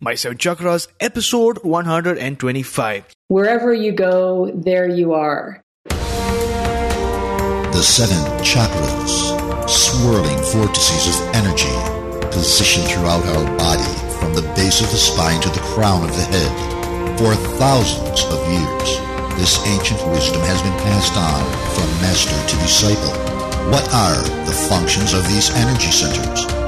My Seven Chakras, episode 125. Wherever you go, there you are. The seven chakras, swirling vortices of energy, positioned throughout our body from the base of the spine to the crown of the head. For thousands of years, this ancient wisdom has been passed on from master to disciple. What are the functions of these energy centers?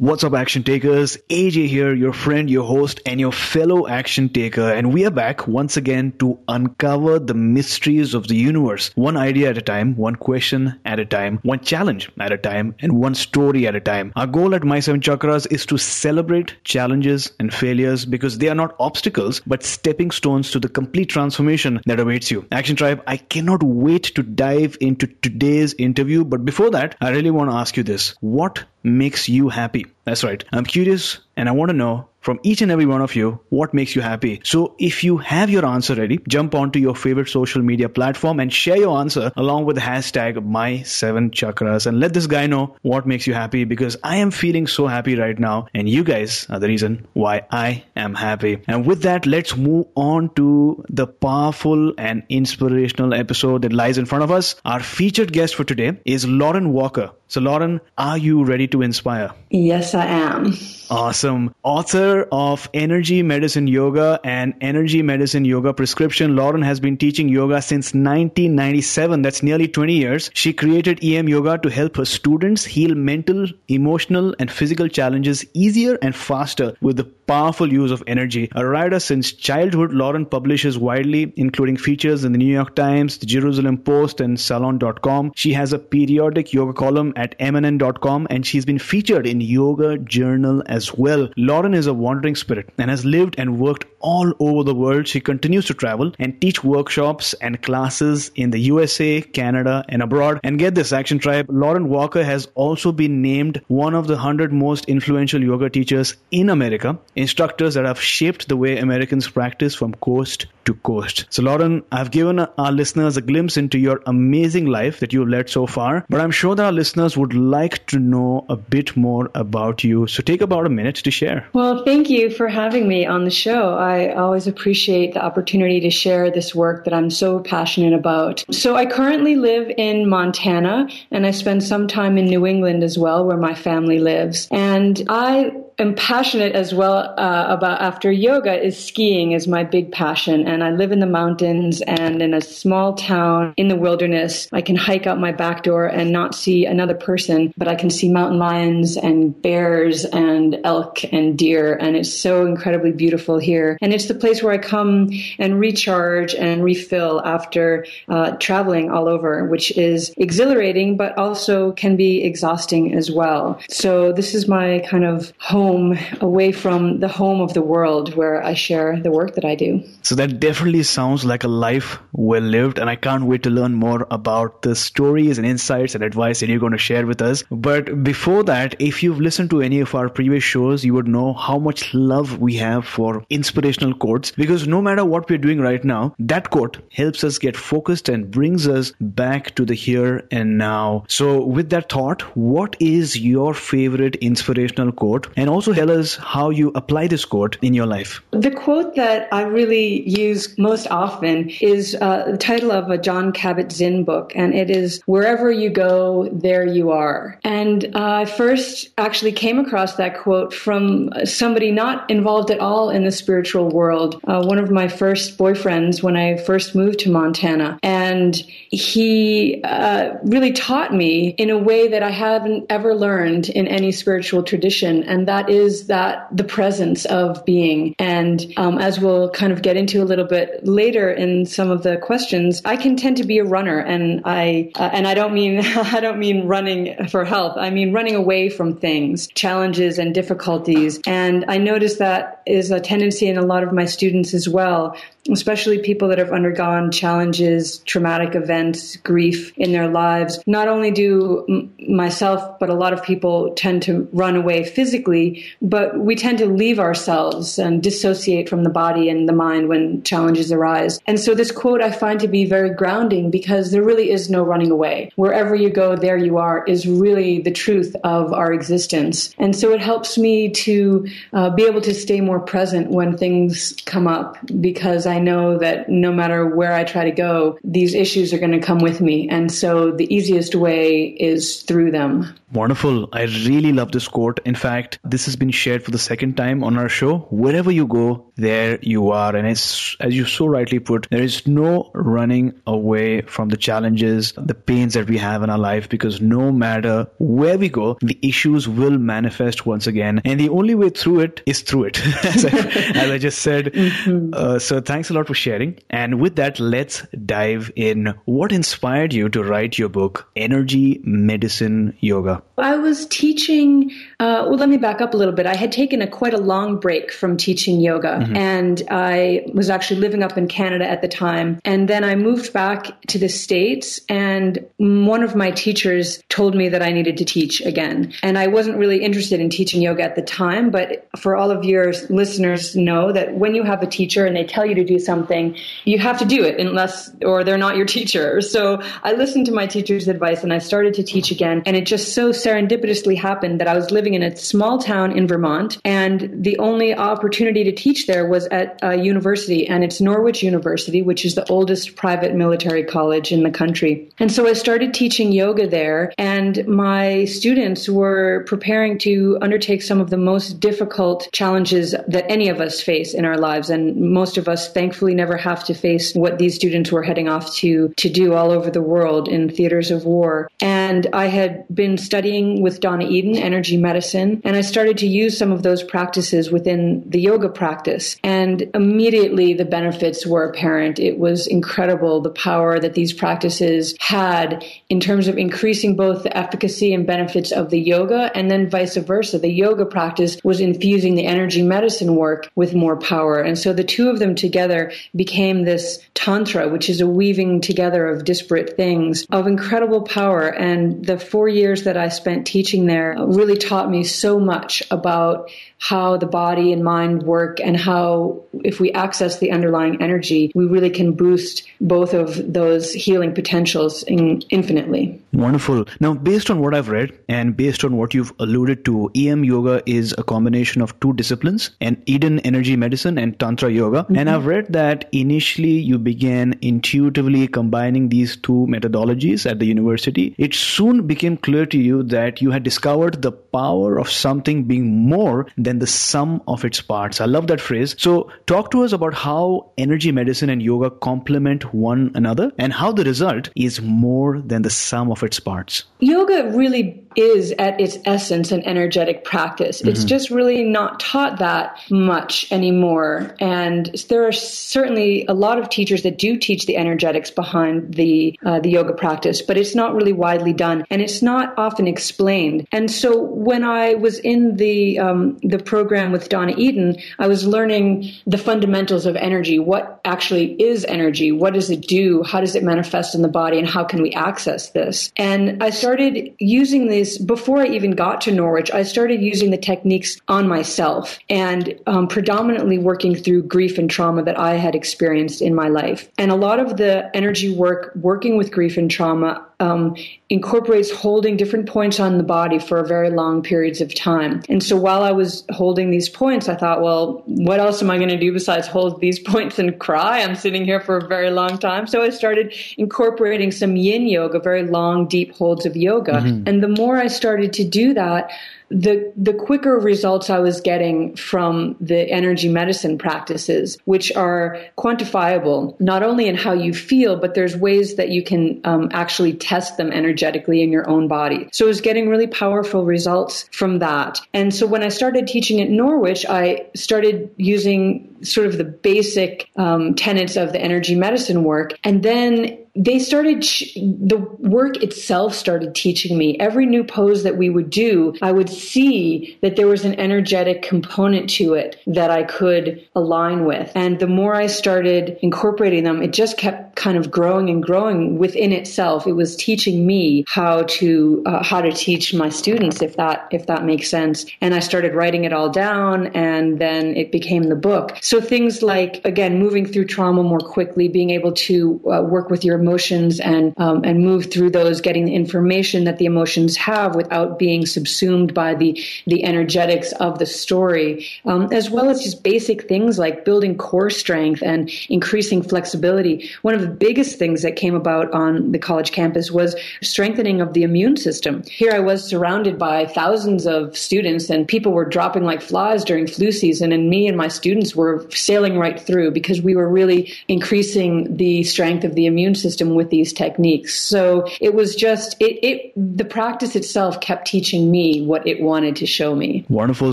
What's up, action takers? AJ here, your friend, your host, and your fellow action taker. And we are back once again to uncover the mysteries of the universe. One idea at a time, one question at a time, one challenge at a time, and one story at a time. Our goal at My Seven Chakras is to celebrate challenges and failures because they are not obstacles, but stepping stones to the complete transformation that awaits you. Action Tribe, I cannot wait to dive into today's interview. But before that, I really want to ask you this. What makes you happy? That's right. I'm curious and I want to know from each and every one of you what makes you happy. So if you have your answer ready, jump onto your favorite social media platform and share your answer along with the hashtag my seven chakras and let this guy know what makes you happy because I am feeling so happy right now and you guys are the reason why I am happy. And with that, let's move on to the powerful and inspirational episode that lies in front of us. Our featured guest for today is Lauren Walker. So Lauren, are you ready to inspire? Yes, I am. Awesome. Author of Energy Medicine Yoga and Energy Medicine Yoga Prescription, Lauren has been teaching yoga since 1997. That's nearly 20 years. She created EM Yoga to help her students heal mental, emotional, and physical challenges easier and faster with the powerful use of energy. A writer since childhood, Lauren publishes widely, including features in the New York Times, the Jerusalem Post, and Salon.com. She has a periodic yoga column at MNN.com, and she's been featured in Yoga Journal as well. Lauren is a wandering spirit and has lived and worked all over the world. She continues to travel and teach workshops and classes in the USA, Canada, and abroad. And get this, Action Tribe, Lauren Walker has also been named one of the 100 most influential yoga teachers in America instructors that have shaped the way Americans practice from coast to coast. So, Lauren, I've given our listeners a glimpse into your amazing life that you've led so far, but I'm sure that our listeners would like to know a bit more about you. So, take about a minute to share. Well, thank you for having me on the show. I always appreciate the opportunity to share this work that I'm so passionate about. So, I currently live in Montana and I spend some time in New England as well, where my family lives. And I am passionate as well uh, about after yoga is skiing is my big passion and I live in the mountains and in a small town in the wilderness. I can hike out my back door and not see another person, but I can see mountain lions and bears and elk and deer and it's so incredibly beautiful here. And it's the place where I come and recharge and refill after uh, traveling all over, which is exhilarating but also can be exhausting as well. So this is my kind of home home away from the home of the world where I share the work that I do. So that definitely sounds like a life well lived, and I can't wait to learn more about the stories and insights and advice that you're going to share with us. But before that, if you've listened to any of our previous shows, you would know how much love we have for inspirational quotes because no matter what we're doing right now, that quote helps us get focused and brings us back to the here and now. So, with that thought, what is your favorite inspirational quote? And also tell us how you apply this quote in your life. The quote that I really use most often is uh, the title of a Jon Kabat-Zinn book, and it is Wherever You Go, There You Are. And uh, I first actually came across that quote from somebody not involved at all in the spiritual world, uh, one of my first boyfriends when I first moved to Montana. And he uh, really taught me in a way that I haven't ever learned in any spiritual tradition, and that is that the presence of being. And um, as we'll kind of get into a little bit later in some of the questions, I can tend to be a runner, and I uh, and I don't mean I don't mean running for health. I mean running away from things, challenges, and difficulties. And I notice that is a tendency in a lot of my students as well especially people that have undergone challenges, traumatic events, grief in their lives. Not only do m- myself, but a lot of people tend to run away physically but we tend to leave ourselves and dissociate from the body and the mind when challenges arise. And so this quote I find to be very grounding because there really is no running away. Wherever you go, there you are is really the truth of our existence. And so it helps me to uh, be able to stay more present when things come up because I know that no matter where I try to go, these issues are going to come with me. And so the easiest way is through them. Wonderful. I really love this quote. In fact, this has been shared for the second time on our show. Wherever you go, there you are. And as, as you so rightly put, there is no running away from the challenges, the pains that we have in our life because no matter where we go, the issues will manifest once again. And the only way through it is through it, as, I, as, I, just said. Mm-hmm. Uh, so thanks a lot for sharing. And with that, let's dive in. What inspired you to write your book, Energy Medicine Yoga? I was teaching, uh, well, let me back up a little bit. I had taken a quite a long break from teaching yoga, mm-hmm. and I was actually living up in Canada at the time. And then I moved back to the States, and one of my teachers told me that I needed to teach again. And I wasn't really interested in teaching yoga at the time, but for all of your listeners know that when you have a teacher and they tell you to do something, you have to do it unless, or they're not your teacher. So I listened to my teacher's advice and I started to teach again, and it just so serendipitously happened that I was living in a small town in Vermont, and the only opportunity to teach there was at a university, and it's Norwich University, which is the oldest private military college in the country. And so I started teaching yoga there, and my students were preparing to undertake some of the most difficult challenges that any of us face in our lives. And most of us, thankfully, never have to face what these students were heading off to, to do all over the world in theaters of war. And I had been studying with Donna Eden, energy medicine, and I started to use some of those practices within the yoga practice. And immediately the benefits were apparent. It was incredible the power that these practices had in terms of increasing both the efficacy and benefits of the yoga, and then vice versa. The yoga practice was infusing the energy medicine work with more power. And so the two of them together became this tantra, which is a weaving together of disparate things of incredible power. And the four years that I spent teaching there really taught me so much about how the body and mind work and how if we access the underlying energy, we really can boost both of those healing potentials in infinitely. Wonderful. Now, based on what I've read and based on what you've alluded to, EM yoga is a combination of two disciplines, and Eden energy medicine and Tantra yoga. Mm-hmm. And I've read that initially you began intuitively combining these two methodologies at the university. It soon became clear to you that you had discovered the power of something being more than than the sum of its parts. I love that phrase. So, talk to us about how energy medicine and yoga complement one another and how the result is more than the sum of its parts. Yoga really is at its essence an energetic practice. Mm-hmm. It's just really not taught that much anymore. And there are certainly a lot of teachers that do teach the energetics behind the uh, the yoga practice, but it's not really widely done and it's not often explained. And so when I was in the um, the program with Donna Eden, I was learning the fundamentals of energy. What actually is energy? What does it do? How does it manifest in the body? And how can we access this? And I started using the before I even got to Norwich, I started using the techniques on myself and um, predominantly working through grief and trauma that I had experienced in my life. And a lot of the energy work working with grief and trauma um, incorporates holding different points on the body for very long periods of time. And so while I was holding these points, I thought, well, what else am I going to do besides hold these points and cry? I'm sitting here for a very long time. So I started incorporating some yin yoga, very long, deep holds of yoga. Mm-hmm. And the more I started to do that, the the quicker results I was getting from the energy medicine practices, which are quantifiable, not only in how you feel, but there's ways that you can um, actually test them energetically in your own body. So I was getting really powerful results from that. And so when I started teaching at Norwich, I started using sort of the basic um, tenets of the energy medicine work, and then they started, the work itself started teaching me. Every new pose that we would do, I would see that there was an energetic component to it that I could align with. And the more I started incorporating them, it just kept kind of growing and growing within itself. It was teaching me how to, uh, how to teach my students, if that, if that makes sense. And I started writing it all down and then it became the book. So things like, again, moving through trauma more quickly, being able to uh, work with your emotions and, um, and move through those, getting the information that the emotions have without being subsumed by the, the energetics of the story, um, as well as just basic things like building core strength and increasing flexibility. One of the biggest things that came about on the college campus was strengthening of the immune system. Here I was surrounded by thousands of students and people were dropping like flies during flu season and me and my students were sailing right through because we were really increasing the strength of the immune system with these techniques. So it was just it, it the practice itself kept teaching me what it wanted to show me. Wonderful.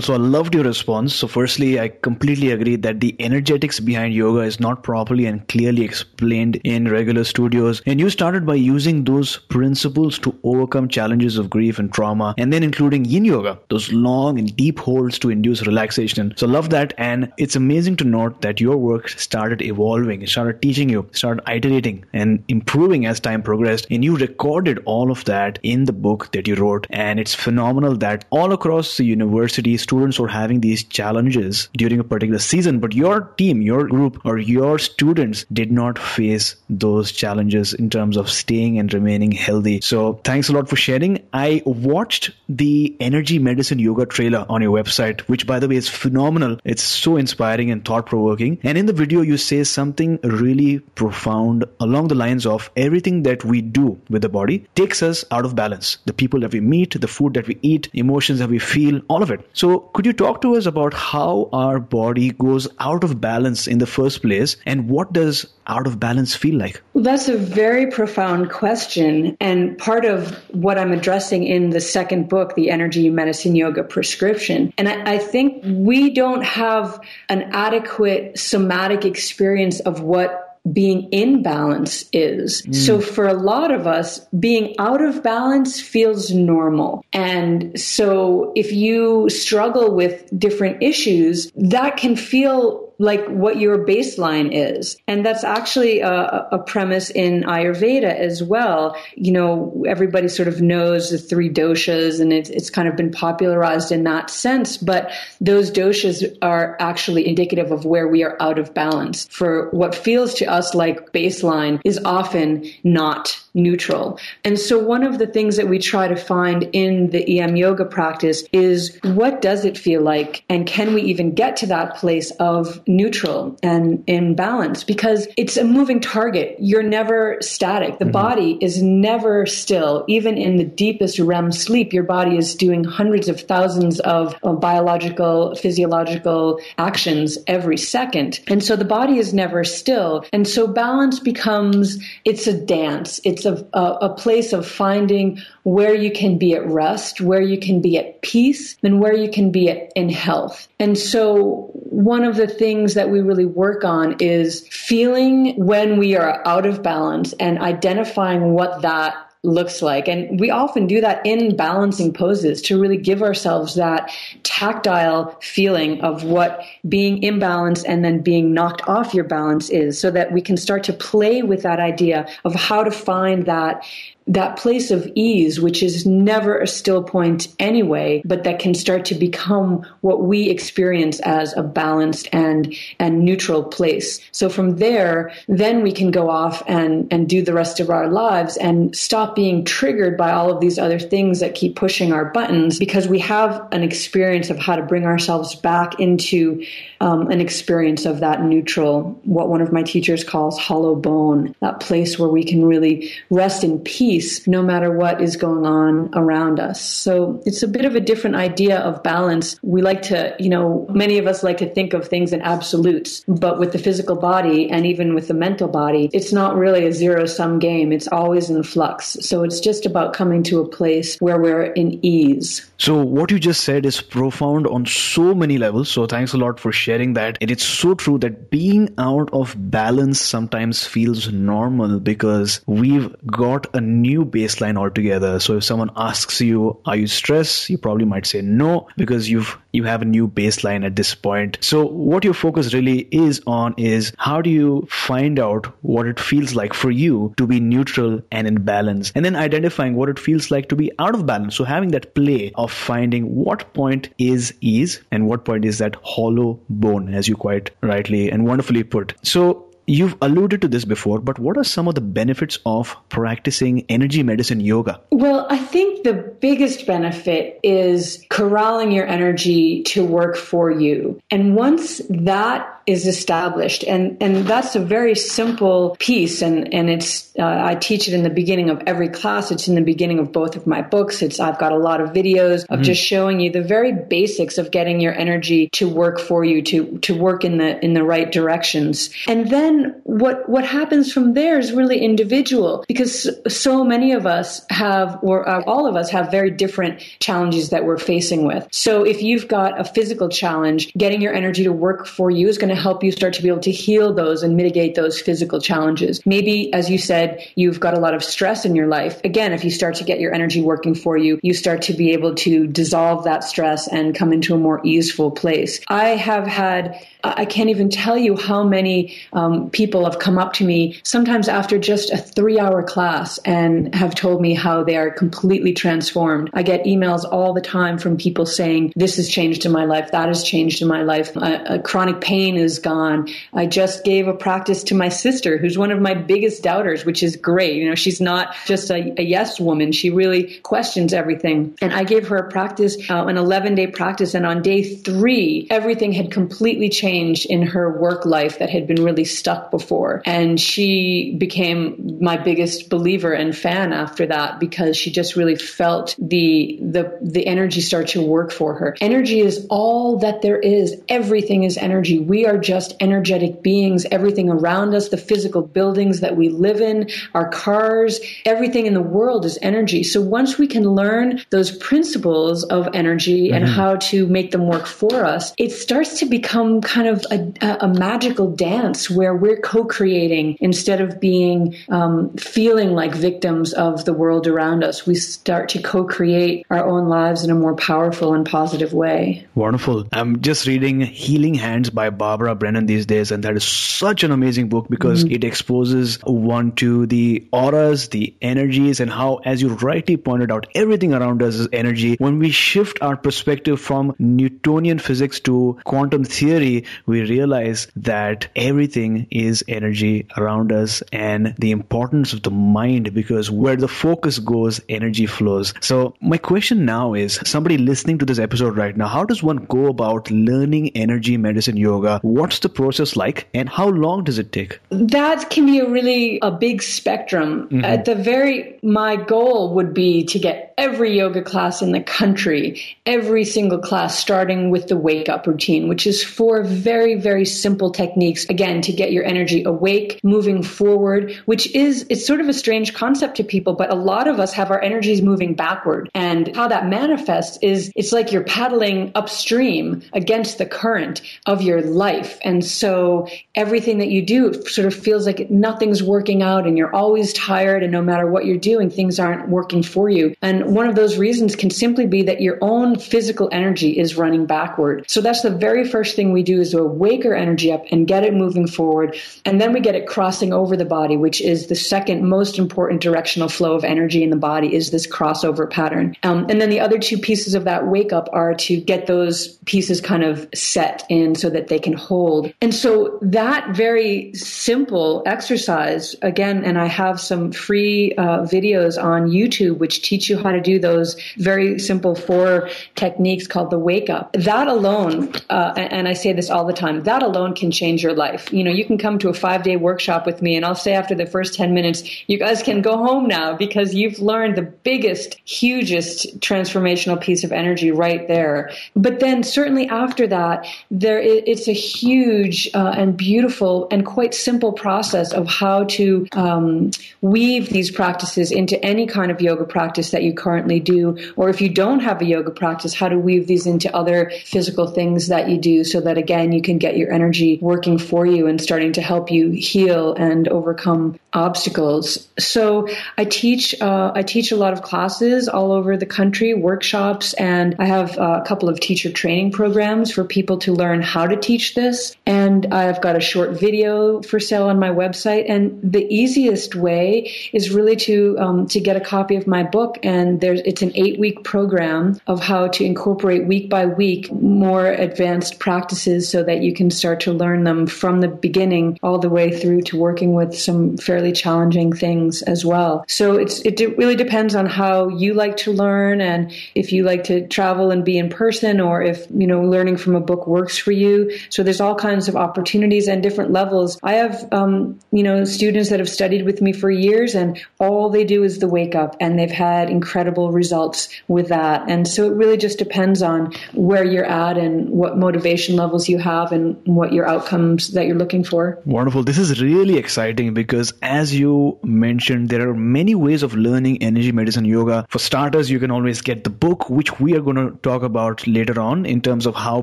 So I loved your response. So firstly, I completely agree that the energetics behind yoga is not properly and clearly explained in regular studios. And you started by using those principles to overcome challenges of grief and trauma, and then including yin yoga, those long and deep holds to induce relaxation. So love that. And it's amazing to note that your work started evolving, started teaching you, started iterating and improving as time progressed. And you recorded all of that in the book that you wrote. And it's phenomenal that all across the university, students were having these challenges during a particular season, but your team, your group, or your students did not face those challenges in terms of staying and remaining healthy. So thanks a lot for sharing. I watched the energy medicine yoga trailer on your website, which by the way is phenomenal. It's so inspiring and thought provoking. And in the video, you say something really profound along the lines of everything that we do with the body takes us out of balance. The people that we meet, the food that we eat, emotions that we feel, all of it. So could you talk to us about how our body goes out of balance in the first place and what does out of balance feel like? Well, that's a very profound question. And part of what I'm addressing in the second book, The Energy Medicine Yoga Prescription. And I, I think we don't have an adequate somatic experience of what being in balance is. Mm. So for a lot of us, being out of balance feels normal. And so if you struggle with different issues, that can feel like what your baseline is. And that's actually a, a, premise in Ayurveda as well. You know, everybody sort of knows the three doshas and it's, it's kind of been popularized in that sense, but those doshas are actually indicative of where we are out of balance. For what feels to us like baseline is often not neutral. And so one of the things that we try to find in the EM yoga practice is what does it feel like? And can we even get to that place of neutral and in balance? Because it's a moving target. You're never static. The mm-hmm. body is never still. Even in the deepest REM sleep, your body is doing hundreds of thousands of, biological, physiological actions every second. And so the body is never still. And so balance becomes, it's a dance. It's a, a, a place of finding where you can be at rest, where you can be at peace, and where you can be at, in health. And so one of the things that we really work on is feeling when we are out of balance and identifying what that looks like. And we often do that in balancing poses to really give ourselves that tactile feeling of what being imbalanced and then being knocked off your balance is so that we can start to play with that idea of how to find that that place of ease, which is never a still point anyway, but that can start to become what we experience as a balanced and, and neutral place. So from there, then we can go off and, and do the rest of our lives and stop being triggered by all of these other things that keep pushing our buttons because we have an experience of how to bring ourselves back into um, an experience of that neutral, what one of my teachers calls hollow bone, that place where we can really rest in peace peace no matter what is going on around us. So it's a bit of a different idea of balance. We like to, you know, many of us like to think of things in absolutes, but with the physical body and even with the mental body, it's not really a zero sum game. It's always in flux. So it's just about coming to a place where we're in ease. So what you just said is profound on so many levels. So thanks a lot for sharing that. And it's so true that being out of balance sometimes feels normal because we've got a new baseline altogether. So if someone asks you, are you stressed? You probably might say no because you've you have a new baseline at this point. So what your focus really is on is how do you find out what it feels like for you to be neutral and in balance and then identifying what it feels like to be out of balance. So having that play of finding what point is ease and what point is that hollow bone as you quite rightly and wonderfully put. So You've alluded to this before, but what are some of the benefits of practicing energy medicine yoga? Well, I think the biggest benefit is corralling your energy to work for you. And once that is established. And and that's a very simple piece. And and it's uh, I teach it in the beginning of every class. It's in the beginning of both of my books. It's I've got a lot of videos of mm-hmm. just showing you the very basics of getting your energy to work for you to to work in the in the right directions. And then what what happens from there is really individual because so many of us have or uh, all of us have very different challenges that we're facing with. So if you've got a physical challenge getting your energy to work for you is going to help you start to be able to heal those and mitigate those physical challenges. Maybe, as you said, you've got a lot of stress in your life. Again, if you start to get your energy working for you, you start to be able to dissolve that stress and come into a more easeful place. I have had I can't even tell you how many um, people have come up to me, sometimes after just a three hour class, and have told me how they are completely transformed. I get emails all the time from people saying, This has changed in my life, that has changed in my life, a chronic pain is gone. I just gave a practice to my sister, who's one of my biggest doubters, which is great. You know, she's not just a, a yes woman, she really questions everything. And I gave her a practice, uh, an 11 day practice, and on day three, everything had completely changed change in her work life that had been really stuck before. And she became my biggest believer and fan after that because she just really felt the, the, the energy start to work for her. Energy is all that there is. Everything is energy. We are just energetic beings. Everything around us, the physical buildings that we live in, our cars, everything in the world is energy. So once we can learn those principles of energy mm-hmm. and how to make them work for us, it starts to become kind of a, a magical dance where we're co-creating instead of being um, feeling like victims of the world around us. We start to co-create our own lives in a more powerful and positive way. Wonderful. I'm just reading Healing Hands by Barbara Brennan these days, and that is such an amazing book because mm-hmm. it exposes one to the auras, the energies, and how, as you rightly pointed out, everything around us is energy. When we shift our perspective from Newtonian physics to quantum theory, we realize that everything is energy around us and the importance of the mind because where the focus goes, energy flows. So, my question now is somebody listening to this episode right now, how does one go about learning energy medicine yoga? What's the process like and how long does it take? That can be a really a big spectrum. Mm-hmm. At the very my goal would be to get every yoga class in the country, every single class starting with the wake up routine, which is four very, very simple techniques, again, to get your energy awake, moving forward, which is, it's sort of a strange concept to people, but a lot of us have our energies moving backward. And how that manifests is it's like you're paddling upstream against the current of your life. And so everything that you do sort of feels like nothing's working out and you're always tired. And no matter what you're doing, things aren't working for you. And one of those reasons can simply be that your own physical energy is running backward. So that's the very first thing we do is to wake our energy up and get it moving forward. And then we get it crossing over the body, which is the second most important directional flow of energy in the body is this crossover pattern. Um, and then the other two pieces of that wake up are to get those pieces kind of set in so that they can hold. And so that very simple exercise, again, and I have some free uh, videos on YouTube which teach you how to do those very simple four techniques called the wake up. That alone, uh, and I say this all the time, that alone can change your life. You know, you can can come to a five day workshop with me and I'll say after the first 10 minutes, you guys can go home now because you've learned the biggest, hugest transformational piece of energy right there. But then certainly after that, there it's a huge uh, and beautiful and quite simple process of how to um, weave these practices into any kind of yoga practice that you currently do, or if you don't have a yoga practice, how to weave these into other physical things that you do so that again you can get your energy working for you and starting to help you heal and overcome obstacles. So I teach uh, I teach a lot of classes all over the country, workshops, and I have a couple of teacher training programs for people to learn how to teach this. And I've got a short video for sale on my website. And the easiest way is really to um, to get a copy of my book. And there's it's an eight week program of how to incorporate week by week more advanced practices so that you can start to learn them from the beginning all the way through to working with some fairly challenging things as well. So it's it really depends on how you like to learn and if you like to travel and be in person or if you know learning from a book works for you. So there's all kinds of opportunities and different levels. I have um, you know students that have studied with me for years and all they do is the wake up and they've had incredible results with that. And so it really just depends on where you're at and what motivation levels you have and what your outcomes that you're looking for. Wonderful. This is really exciting because as you mentioned, there are many ways of learning energy medicine yoga. For starters, you can always get the book, which we are going to talk about later on in terms of how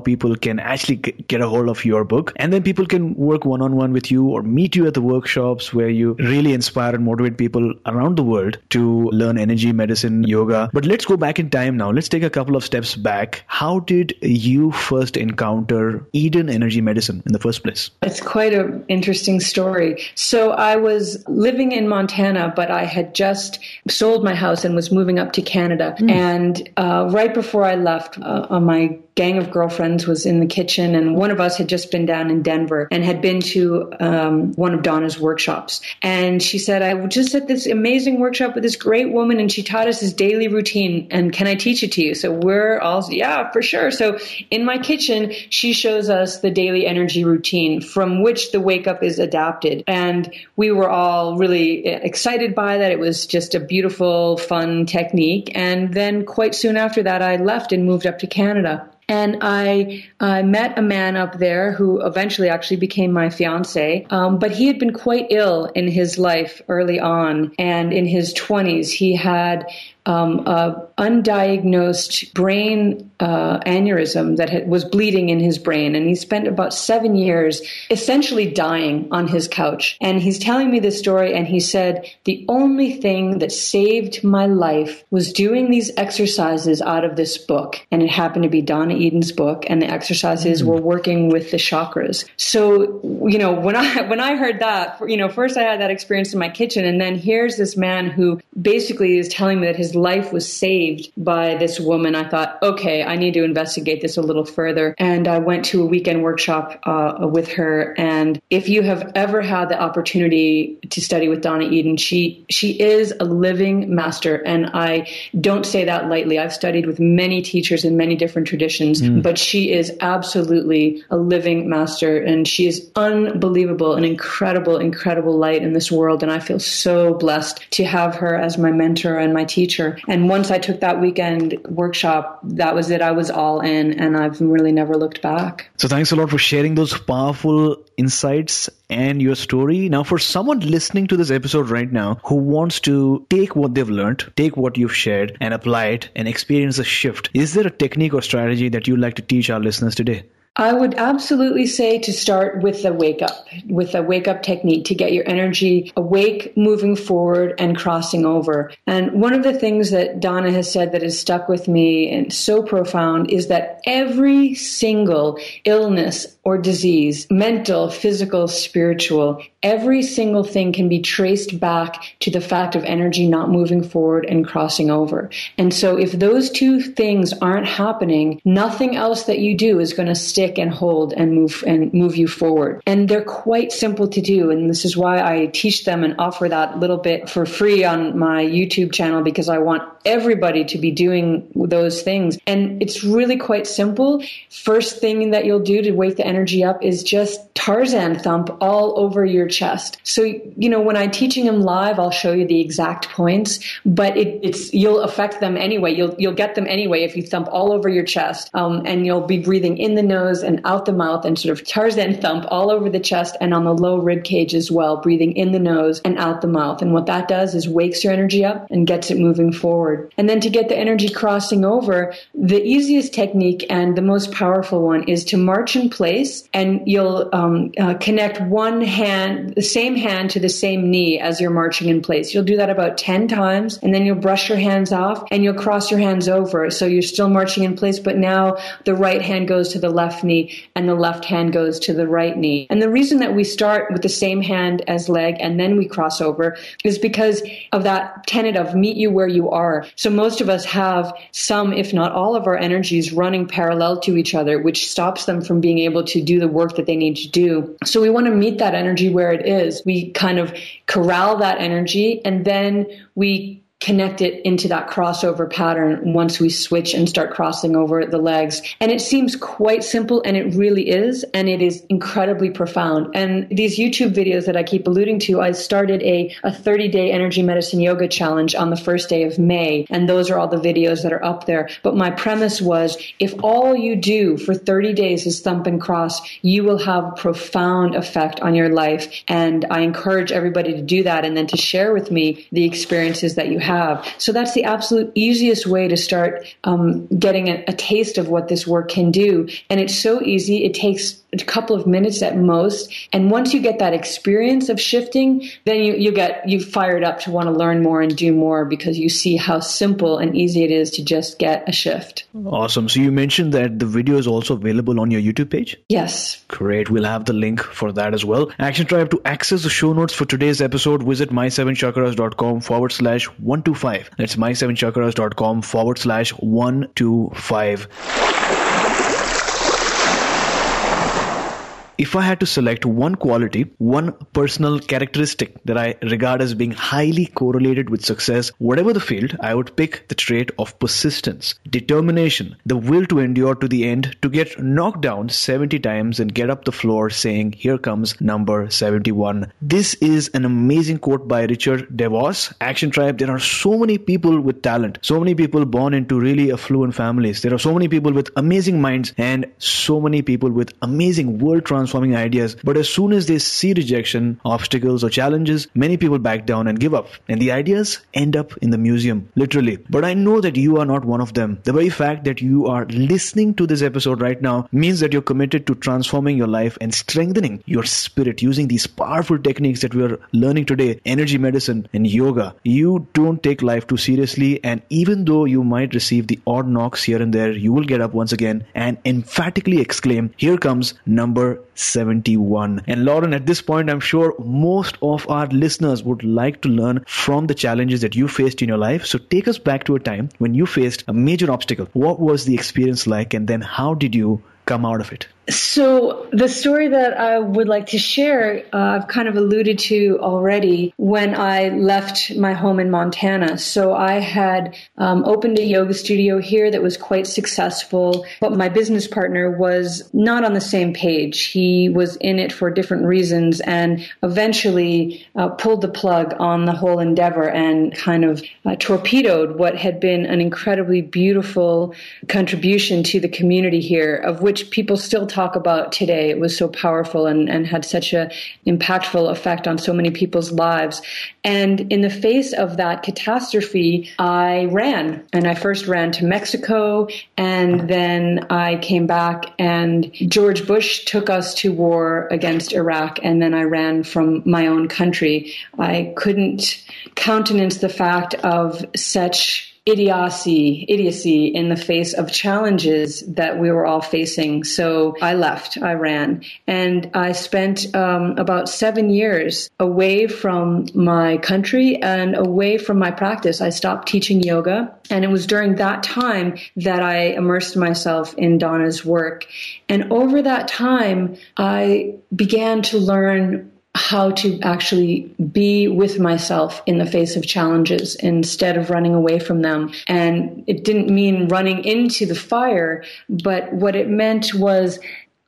people can actually get a hold of your book. And then people can work one on one with you or meet you at the workshops where you really inspire and motivate people around the world to learn energy medicine yoga. But let's go back in time now. Let's take a couple of steps back. How did you first encounter Eden Energy Medicine in the first place? It's quite an interesting story. So I was living in Montana, but I had just sold my house and was moving up to Canada. Mm. And uh, right before I left, uh, on my gang of girlfriends was in the kitchen, and one of us had just been down in Denver and had been to um, one of Donna's workshops. And she said, I just at this amazing workshop with this great woman, and she taught us this daily routine. And can I teach it to you? So we're all, yeah, for sure. So in my kitchen, she shows us the daily energy routine from which the wake up is adapted. And we were all really excited by that. It was just a beautiful, fun technique. And then quite soon after that, I left and moved up to Canada. And I uh, met a man up there who eventually actually became my fiance. Um, but he had been quite ill in his life early on. And in his 20s, he had um, a undiagnosed brain uh, aneurysm that had, was bleeding in his brain, and he spent about seven years essentially dying on his couch. And he's telling me this story, and he said the only thing that saved my life was doing these exercises out of this book, and it happened to be Donna Eden's book, and the exercises mm. were working with the chakras. So you know when I when I heard that, you know, first I had that experience in my kitchen, and then here's this man who basically is telling me that his life was saved by this woman, I thought, okay, I need to investigate this a little further. And I went to a weekend workshop uh, with her. And if you have ever had the opportunity to study with Donna Eden, she she is a living master, and I don't say that lightly. I've studied with many teachers in many different traditions, mm. but she is absolutely a living master, and she is unbelievable, an incredible, incredible light in this world. And I feel so blessed to have her as my mentor and my teacher and once I took that weekend workshop, that was it. I was all in and I've really never looked back. So thanks a lot for sharing those powerful insights and your story. Now, for someone listening to this episode right now who wants to take what they've learned, take what you've shared and apply it and experience a shift, is there a technique or strategy that you'd like to teach our listeners today? I would absolutely say to start with the wake up, with a wake up technique to get your energy awake, moving forward, and crossing over. And one of the things that Donna has said that has stuck with me and so profound is that every single illness or disease, mental, physical, spiritual, every single thing can be traced back to the fact of energy not moving forward and crossing over. And so if those two things aren't happening, nothing else that you do is going to stick and hold and move and move you forward. And they're quite simple to do. And this is why I teach them and offer that little bit for free on my YouTube channel because I want everybody to be doing those things. And it's really quite simple. First thing that you'll do to wake the energy up is just Tarzan thump all over your chest. So, you know, when I'm teaching them live, I'll show you the exact points, but it, it's, you'll affect them anyway. You'll, you'll get them anyway if you thump all over your chest. Um, and you'll be breathing in the nose and out the mouth and sort of Tarzan thump all over the chest and on the low rib cage as well, breathing in the nose and out the mouth. And what that does is wakes your energy up and gets it moving forward. And then to get the energy crossing over, the easiest technique and the most powerful one is to march in place and you'll, um, uh, connect one hand, the same hand to the same knee as you're marching in place. You'll do that about 10 times and then you'll brush your hands off and you'll cross your hands over. So you're still marching in place, but now the right hand goes to the left knee and the left hand goes to the right knee. And the reason that we start with the same hand as leg and then we cross over is because of that tenet of meet you where you are. So most of us have some, if not all of our energies running parallel to each other, which stops them from being able to do the work that they need to do. So we want to meet that energy where it is. We kind of corral that energy and then we connect it into that crossover pattern once we switch and start crossing over the legs. And it seems quite simple and it really is. And it is incredibly profound. And these YouTube videos that I keep alluding to, I started a, a 30 day energy medicine yoga challenge on the first day of May. And those are all the videos that are up there. But my premise was if all you do for 30 days is thump and cross, you will have a profound effect on your life. And I encourage everybody to do that and then to share with me the experiences that you have. So that's the absolute easiest way to start um, getting a, a taste of what this work can do. And it's so easy. It takes a couple of minutes at most. And once you get that experience of shifting, then you, you get you fired up to want to learn more and do more because you see how simple and easy it is to just get a shift. Awesome. So you mentioned that the video is also available on your YouTube page? Yes. Great. We'll have the link for that as well. Action Tribe to access the show notes for today's episode, visit my7chakras.com forward slash 125. That's my7chakras.com forward slash 125. If I had to select one quality, one personal characteristic that I regard as being highly correlated with success, whatever the field, I would pick the trait of persistence, determination, the will to endure to the end, to get knocked down 70 times and get up the floor saying, Here comes number 71. This is an amazing quote by Richard DeVos, Action Tribe. There are so many people with talent, so many people born into really affluent families. There are so many people with amazing minds and so many people with amazing world transformation transforming ideas. But as soon as they see rejection, obstacles, or challenges, many people back down and give up. And the ideas end up in the museum, literally. But I know that you are not one of them. The very fact that you are listening to this episode right now means that you're committed to transforming your life and strengthening your spirit using these powerful techniques that we are learning today energy medicine and yoga. You don't take life too seriously, and even though you might receive the odd knocks here and there, you will get up once again and emphatically exclaim, Here comes number 71. And Lauren, at this point, I'm sure most of our listeners would like to learn from the challenges that you faced in your life. So take us back to a time when you faced a major obstacle. What was the experience like? And then how did you come out of it? So, the story that I would like to share, uh, I've kind of alluded to already when I left my home in Montana. So, I had um, opened a yoga studio here that was quite successful, but my business partner was not on the same page. He was in it for different reasons and eventually uh, pulled the plug on the whole endeavor and kind of uh, torpedoed what had been an incredibly beautiful contribution to the community here, of which people still talk about today. Was so powerful and, and had such an impactful effect on so many people's lives. And in the face of that catastrophe, I ran. And I first ran to Mexico, and then I came back, and George Bush took us to war against Iraq, and then I ran from my own country. I couldn't countenance the fact of such idiocy, idiocy in the face of challenges that we were all facing. So I left, I ran, and I spent um, about seven years away from my country and away from my practice. I stopped teaching yoga, and it was during that time that I immersed myself in Donna's work. And over that time, I began to learn how to actually be with myself in the face of challenges instead of running away from them. And it didn't mean running into the fire, but what it meant was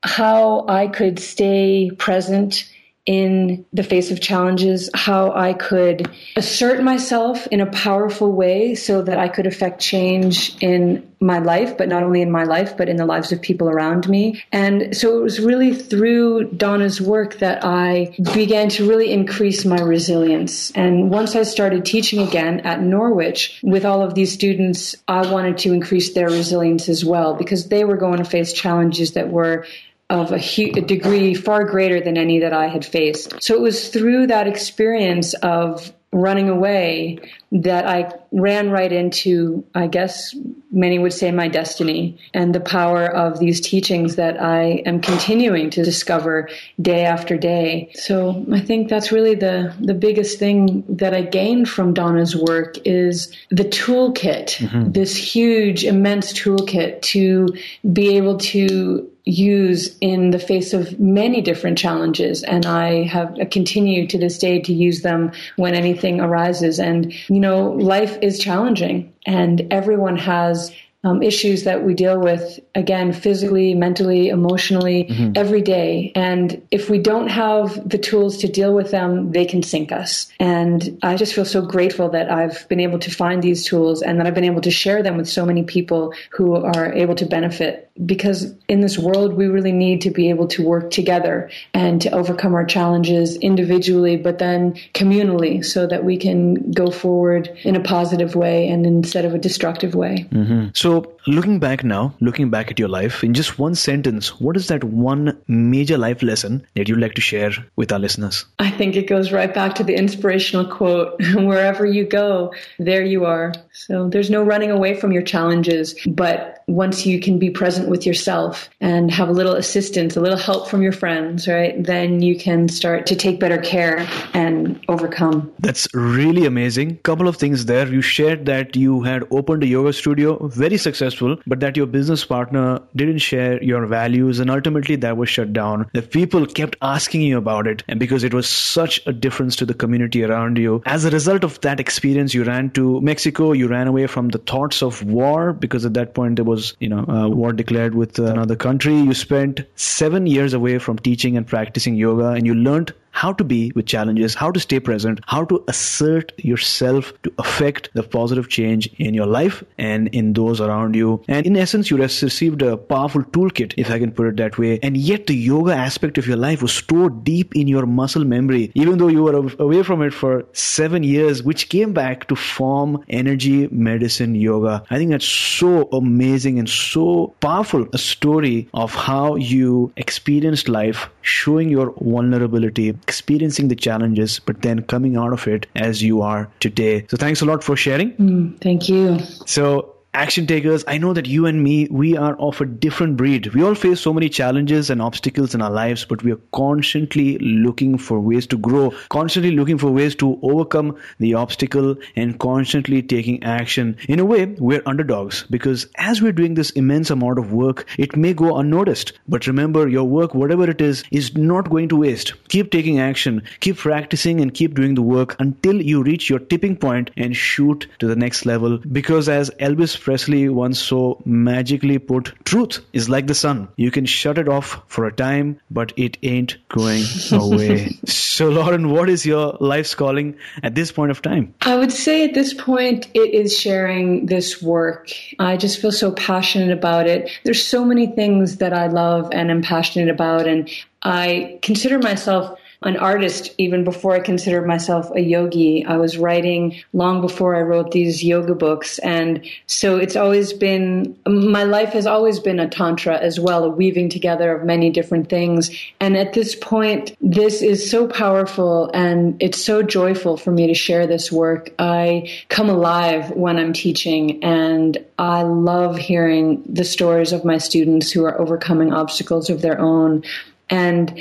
how I could stay present in the face of challenges, how I could assert myself in a powerful way so that I could affect change in my life, but not only in my life, but in the lives of people around me. And so it was really through Donna's work that I began to really increase my resilience. And once I started teaching again at Norwich with all of these students, I wanted to increase their resilience as well because they were going to face challenges that were of a, hu- a, degree far greater than any that I had faced. So it was through that experience of running away that I ran right into, I guess many would say, my destiny and the power of these teachings that I am continuing to discover day after day. So I think that's really the, the biggest thing that I gained from Donna's work is the toolkit, mm-hmm. this huge, immense toolkit to be able to use in the face of many different challenges. And I have continued to this day to use them when anything arises. And, you know, life is challenging and everyone has um, issues that we deal with again physically mentally emotionally mm-hmm. every day and if we don't have the tools to deal with them they can sink us and i just feel so grateful that i've been able to find these tools and that i've been able to share them with so many people who are able to benefit because in this world we really need to be able to work together and to overcome our challenges individually but then communally so that we can go forward in a positive way and instead of a destructive way mm-hmm. so so, looking back now, looking back at your life, in just one sentence, what is that one major life lesson that you'd like to share with our listeners? I think it goes right back to the inspirational quote wherever you go, there you are. So, there's no running away from your challenges, but once you can be present with yourself and have a little assistance, a little help from your friends, right, then you can start to take better care and overcome. That's really amazing. Couple of things there. You shared that you had opened a yoga studio very successful, but that your business partner didn't share your values and ultimately that was shut down. The people kept asking you about it and because it was such a difference to the community around you. As a result of that experience, you ran to Mexico, you ran away from the thoughts of war because at that point there was, you know, a war declared with another country. You spent seven years away from teaching and practicing yoga and you learned how to be with challenges, how to stay present, how to assert yourself to affect the positive change in your life and in those around you. And in essence, you received a powerful toolkit, if I can put it that way. And yet, the yoga aspect of your life was stored deep in your muscle memory, even though you were away from it for seven years, which came back to form energy medicine yoga. I think that's so amazing and so powerful a story of how you experienced life, showing your vulnerability, experiencing the challenges, but then coming out of it as you are today. So thanks a lot for sharing. Mm, thank you. So action takers, I know that you and me, we are of a different breed. We all face so many challenges and obstacles in our lives, but we are constantly looking for ways to grow, constantly looking for ways to overcome the obstacle and constantly taking action. In a way, we're underdogs because as we're doing this immense amount of work, it may go unnoticed. But remember, your work, whatever it is, is not going to waste. Keep taking action, keep practicing and keep doing the work until you reach your tipping point and shoot to the next level. Because as Elvis Presley once so magically put, truth is like the sun. You can shut it off for a time, but it ain't going away. so, Lauren, what is your life's calling at this point of time? I would say at this point, it is sharing this work. I just feel so passionate about it. There's so many things that I love and am passionate about, and I consider myself an artist even before I considered myself a yogi. I was writing long before I wrote these yoga books. And so it's always been, my life has always been a tantra as well, a weaving together of many different things. And at this point, this is so powerful and it's so joyful for me to share this work. I come alive when I'm teaching and I love hearing the stories of my students who are overcoming obstacles of their own. And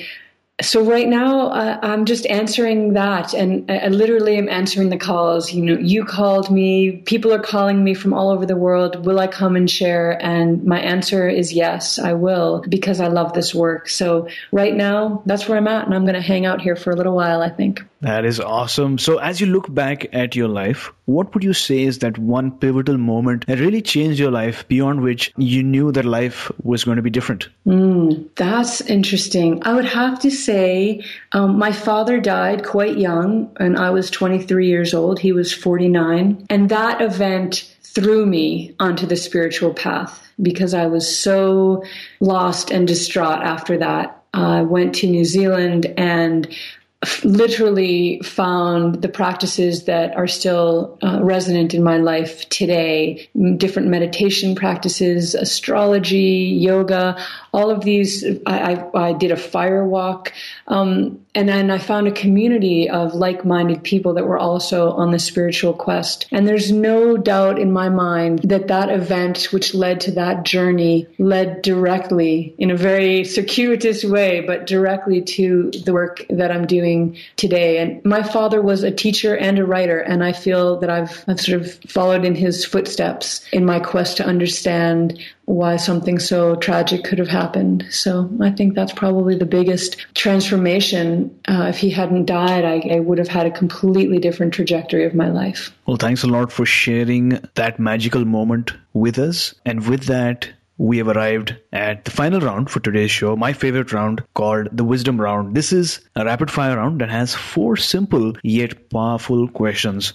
so right now uh, I'm just answering that, and I, I literally am answering the calls. You know, you called me. People are calling me from all over the world. Will I come and share? And my answer is yes, I will, because I love this work. So right now, that's where I'm at, and I'm going to hang out here for a little while. I think. That is awesome. So, as you look back at your life, what would you say is that one pivotal moment that really changed your life beyond which you knew that life was going to be different? Mm, that's interesting. I would have to say um, my father died quite young, and I was 23 years old. He was 49. And that event threw me onto the spiritual path because I was so lost and distraught after that. I went to New Zealand and literally found the practices that are still uh, resonant in my life today. Different meditation practices astrology yoga all of these i, I, I did a fire walk. Um, and then I found a community of like minded people that were also on the spiritual quest. And there's no doubt in my mind that that event, which led to that journey, led directly in a very circuitous way, but directly to the work that I'm doing today. And my father was a teacher and a writer, and I feel that I've, I've sort of followed in his footsteps in my quest to understand why something so tragic could have happened. So I think that's probably the biggest transformation. Uh, if he hadn't died, I, I would have had a completely different trajectory of my life. Well, thanks a lot for sharing that magical moment with us. And with that, we have arrived at the final round for today's show, my favorite round called the Wisdom Round. This is a rapid fire round that has four simple yet powerful questions.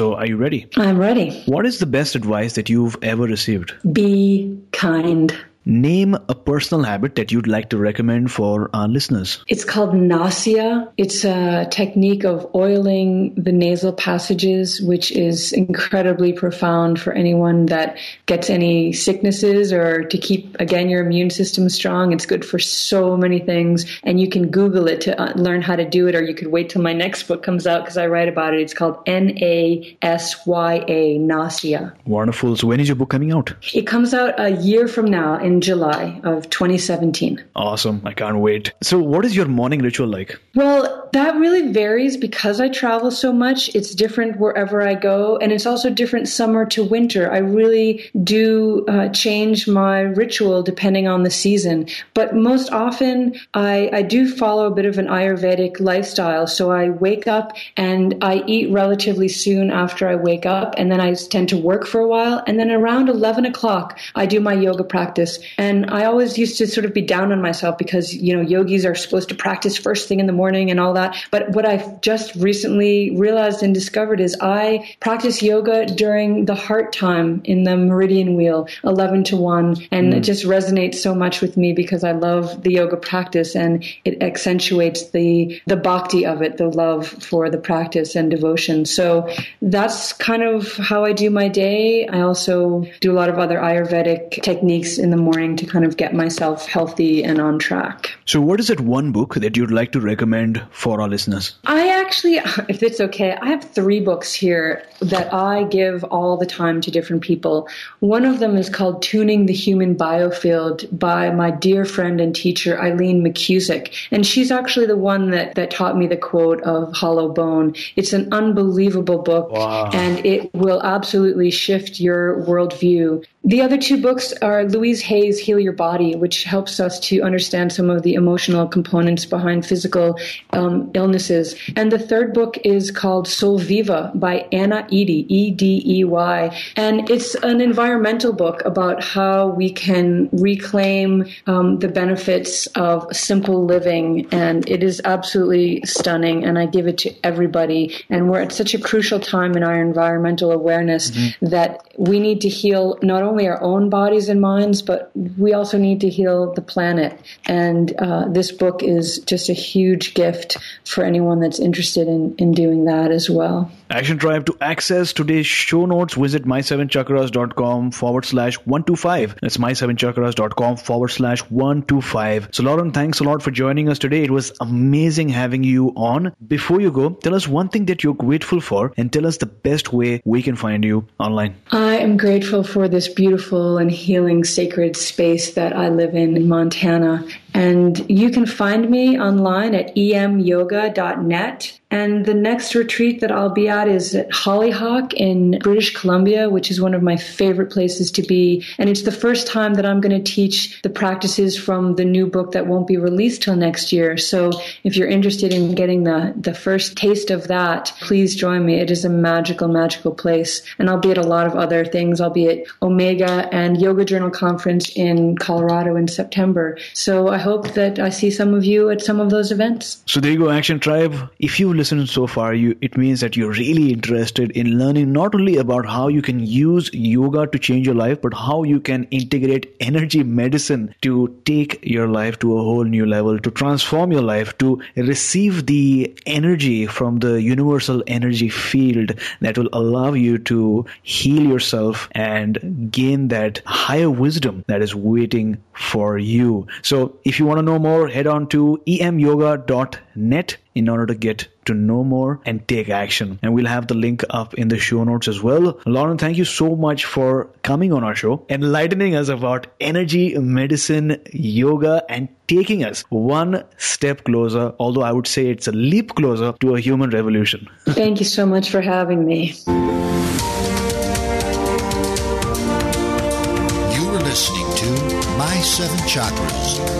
So, are you ready? I'm ready. What is the best advice that you've ever received? Be kind. Name a personal habit that you'd like to recommend for our listeners. It's called Nasya. It's a technique of oiling the nasal passages, which is incredibly profound for anyone that gets any sicknesses or to keep, again, your immune system strong. It's good for so many things. And you can Google it to uh, learn how to do it, or you could wait till my next book comes out because I write about it. It's called N A S Y A, Nasya. Wonderful. So, when is your book coming out? It comes out a year from now in July of 2017. Awesome. I can't wait. So, what is your morning ritual like? Well, that really varies because I travel so much. It's different wherever I go, and it's also different summer to winter. I really do uh, change my ritual depending on the season. But most often, I, I do follow a bit of an Ayurvedic lifestyle. So, I wake up and I eat relatively soon after I wake up, and then I tend to work for a while. And then around 11 o'clock, I do my yoga practice. And I always used to sort of be down on myself because, you know, yogis are supposed to practice first thing in the morning and all that. But what I've just recently realized and discovered is I practice yoga during the heart time in the meridian wheel, 11 to 1. And mm. it just resonates so much with me because I love the yoga practice and it accentuates the, the bhakti of it, the love for the practice and devotion. So that's kind of how I do my day. I also do a lot of other Ayurvedic techniques in the morning morning to kind of get myself healthy and on track. So, what is that one book that you'd like to recommend for our listeners? I actually, if it's okay, I have three books here that I give all the time to different people. One of them is called Tuning the Human Biofield by my dear friend and teacher, Eileen McKusick. And she's actually the one that, that taught me the quote of hollow bone. It's an unbelievable book wow. and it will absolutely shift your worldview. The other two books are Louise Hay's Heal Your Body, which helps us to understand some of the emotional components behind physical um, illnesses. And the third book is called Solviva by Anna Edey, E D E Y. And it's an environmental book about how we can reclaim um, the benefits of simple living. And it is absolutely stunning. And I give it to everybody. And we're at such a crucial time in our environmental awareness mm-hmm. that we need to heal not only our own bodies and minds, but we also need to heal the planet. And uh, this book is just a huge gift for anyone that's interested in, in doing that as well. Action Tribe to access today's show notes, visit my7chakras.com forward slash 125. That's my7chakras.com forward slash 125. So, Lauren, thanks a lot for joining us today. It was amazing having you on. Before you go, tell us one thing that you're grateful for and tell us the best way we can find you online. I am grateful for this beautiful and healing sacred space that I live in in Montana. And you can find me online at emyoga.net. And the next retreat that I'll be at is at Hollyhock in British Columbia, which is one of my favorite places to be. And it's the first time that I'm going to teach the practices from the new book that won't be released till next year. So if you're interested in getting the, the first taste of that, please join me. It is a magical, magical place. And I'll be at a lot of other things. I'll be at Omega and Yoga Journal Conference in Colorado in September. So I hope that I see some of you at some of those events. So there you go, Action Tribe. If you've listened so far, you it means that you're really interested in learning not only about how you can use yoga to change your life, but how you can integrate energy medicine to take your life to a whole new level, to transform your life, to receive the energy from the universal energy field that will allow you to heal yourself and gain that higher wisdom that is waiting for you. So if you want to know more, head on to emyoga.net in order to get to know more and take action. And we'll have the link up in the show notes as well. Lauren, thank you so much for coming on our show, enlightening us about energy, medicine, yoga, and taking us one step closer, although I would say it's a leap closer to a human revolution. Thank you so much for having me. You were listening to My Seven Chakras.